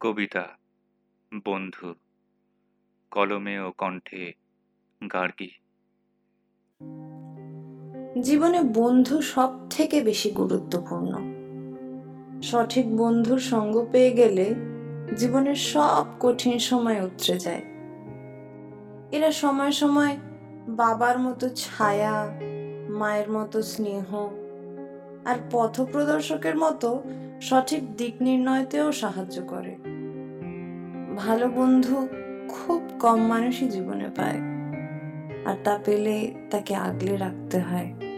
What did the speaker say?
কবিতা, বন্ধু, কলমে ও কণ্ঠে গার্গী। জীবনে বন্ধু সব থেকে বেশি গুরুত্বপূর্ণ। সঠিক বন্ধুর সঙ্গ পেয়ে গেলে জীবনের সব কঠিন সময় উতরে যায়। এরা সময় সময় বাবার মতো ছায়া, মায়ের মতো স্নেহ আর পথপ্রদর্শকের মতো সঠিক দিক নির্ণয়তেও সাহায্য করে। ভালো বন্ধু খুব কম মানুষই জীবনে পায় আর তা পেলে তাকে আগলে রাখতে হয়।